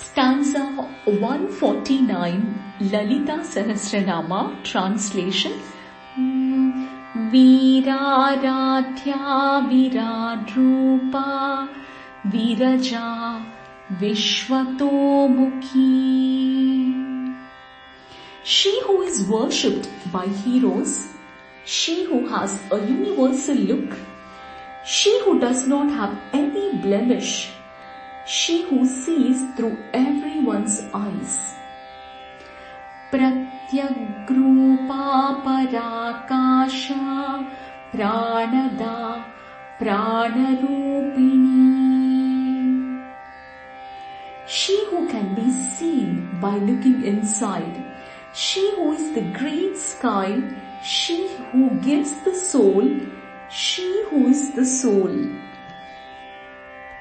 Stanza 149 Lalita Sahasranama translation. Hmm, Viraradhya Viradrupa Viraja Vishwatomukhi. She who is worshipped by heroes, she who has a universal look, she who does not have any blemish, she who sees through everyone's eyes. Pratyagrupa Parakasha Pranada Pranarupini She who can be seen by looking inside, she who is the great sky, she who gives the soul, she who is the soul.